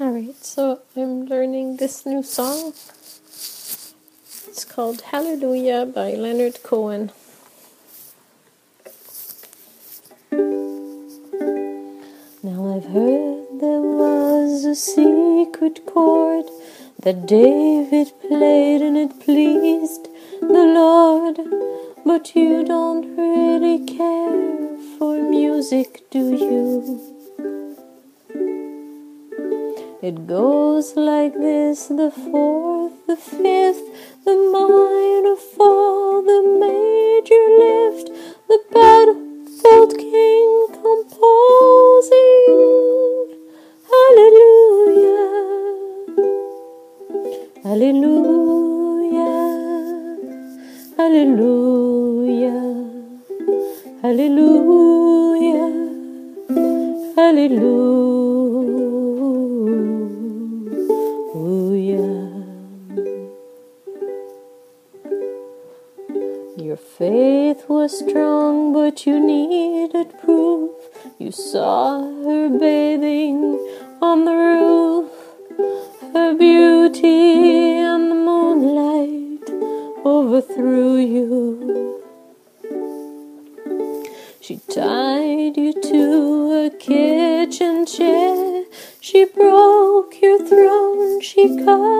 Alright, so I'm learning this new song. It's called Hallelujah by Leonard Cohen. Now I've heard there was a secret chord that David played and it pleased the Lord. But you don't really care for music, do you? It goes like this the fourth, the fifth, the minor fall, the major lift, the battlefield king composing. Hallelujah, hallelujah, hallelujah, hallelujah, hallelujah. Your faith was strong, but you needed proof. You saw her bathing on the roof, her beauty and the moonlight overthrew you. She tied you to a kitchen chair. She broke your throne. She cut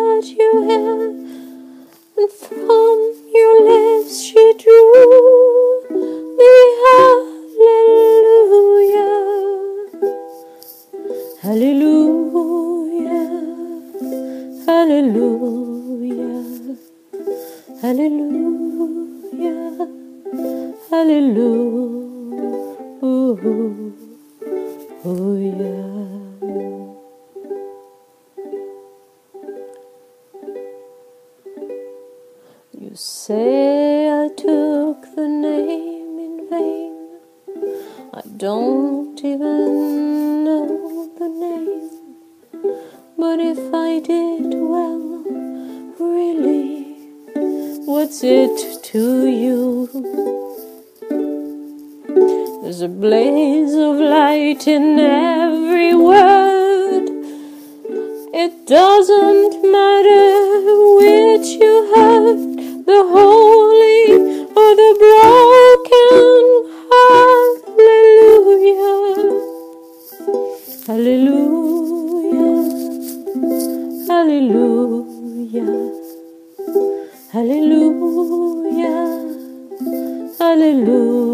Hallelujah. Hallelujah. You say I took the name in vain. I don't even know the name. But if I did, well, really, what's it to you? There's a blaze of light in every word. It doesn't matter which you have the holy or the broken. Hallelujah. Hallelujah. Hallelujah. Alléluia. Alléluia.